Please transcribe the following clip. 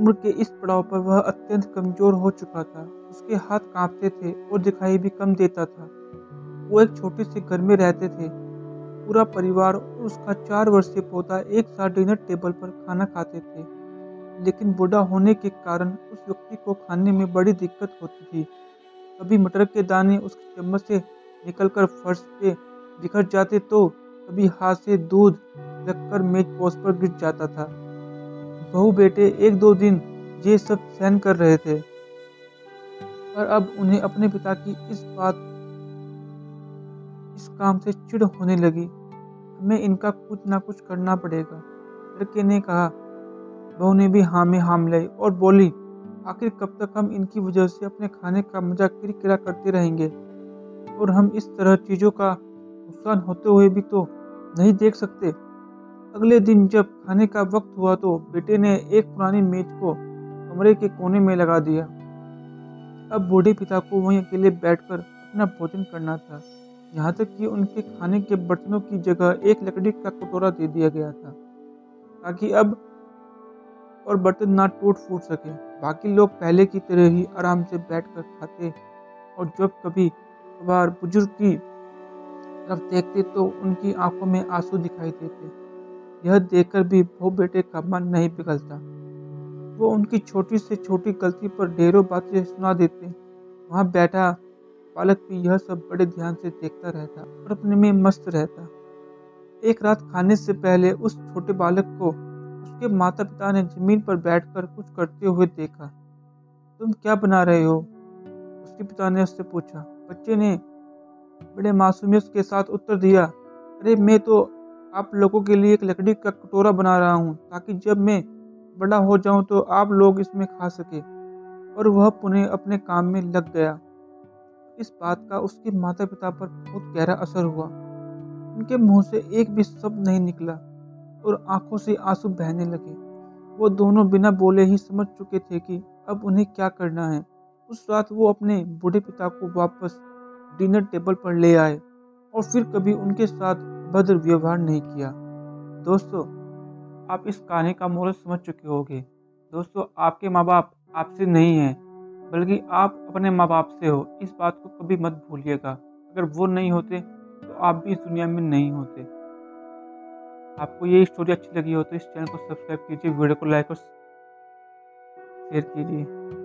उम्र के इस पड़ाव पर वह अत्यंत कमज़ोर हो चुका था। उसके हाथ कांपते थे और दिखाई भी कम देता था। वो एक छोटे से घर में रहते थे। पूरा परिवार और उसका चार वर्षीय पोता एक साथ डिनर टेबल पर खाना खाते थे। लेकिन बूढ़ा होने के कारण उस व्यक्ति को खाने में बड़ी दिक्कत होती थी। कभी मटर के दाने उसके चम्मच से निकलकर फर्श पे बिखर जाते तो कभी हाथ से दूध रखकर मेज पोस पर गिर जाता था। बहू बेटे एक दो दिन ये सब सहन कर रहे थे। पर अब उन्हें अपने पिता की इस बात, इस काम से चिड़ होने लगी। हमें इनका कुछ ना कुछ करना पड़ेगा। लड़के ने कहा, बहू ने भी हाँ में हाँ मिलाई और बोली, आखिर कब तक हम इनकी वजह से अपने खाने का मज़ा किरकिरा करते रहेंगे? और हम इस तरह चीज़ों का नुकसान होते हुए भी तो नहीं देख सकते। अगले दिन जब खाने का वक्त हुआ तो बेटे ने एक पुरानी मेज को कमरे के कोने में लगा दिया। अब बूढ़े पिता को वहीं अकेले बैठकर अपना भोजन करना था। यहाँ तक कि उनके खाने के बर्तनों की जगह एक लकड़ी का कटोरा दे दिया गया था, ताकि अब और बर्तन ना टूट फूट सके। बाकी लोग पहले की तरह ही आराम से बैठकर खाते और जब कभी कभार बुज़ुर्ग की तरफ़ देखते तो उनकी आँखों में आँसू दिखाई देते। यह देखकर भी बहु बेटे का मन नहीं पिघलता। वो उनकी छोटी से छोटी गलती पर ढेरों बातें सुना देते वहाँ बैठा बालक भी यह सब बड़े ध्यान से देखता रहता और अपने में मस्त रहता। एक रात खाने से पहले उस छोटे बालक को उसके माता पिता ने ज़मीन पर बैठकर कुछ करते हुए देखा। तुम क्या बना रहे हो? उसके पिता ने उससे पूछा। बच्चे ने बड़े मासूमियत के साथ उत्तर दिया, अरे, मैं तो आप लोगों के लिए एक लकड़ी का कटोरा बना रहा हूँ, ताकि जब मैं बड़ा हो जाऊँ तो आप लोग इसमें खा सके। और वह पुनः अपने काम में लग गया। इस बात का उसके माता पिता पर बहुत गहरा असर हुआ। उनके मुँह से एक भी शब्द नहीं निकला और आँखों से आँसू बहने लगे। वो दोनों बिना बोले ही समझ चुके थे कि अब उन्हें क्या करना है। उस रात वो अपने बूढ़े पिता को वापस डिनर टेबल पर ले आए और फिर कभी उनके साथ भद्र व्यवहार नहीं किया। दोस्तों, आप इस कहानी का मोरल समझ चुके होंगे। दोस्तों, आपके माँ बाप आपसे नहीं हैं, बल्कि आप अपने माँ बाप से हो। इस बात को कभी मत भूलिएगा। अगर वो नहीं होते तो आप भी इस दुनिया में नहीं होते। आपको ये स्टोरी अच्छी लगी हो तो इस चैनल को सब्सक्राइब कीजिए, वीडियो को लाइक और शेयर कीजिए।